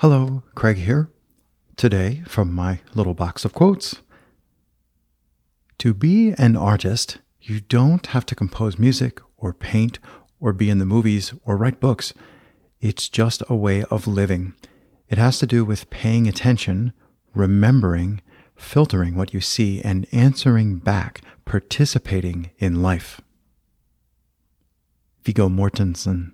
Hello, Craig here. Today, from my little box of quotes To be an artist, you don't have to compose music or paint or be in the movies or write books. It's just a way of living. It has to do with paying attention, remembering, filtering what you see, and answering back, participating in life. Viggo Mortensen.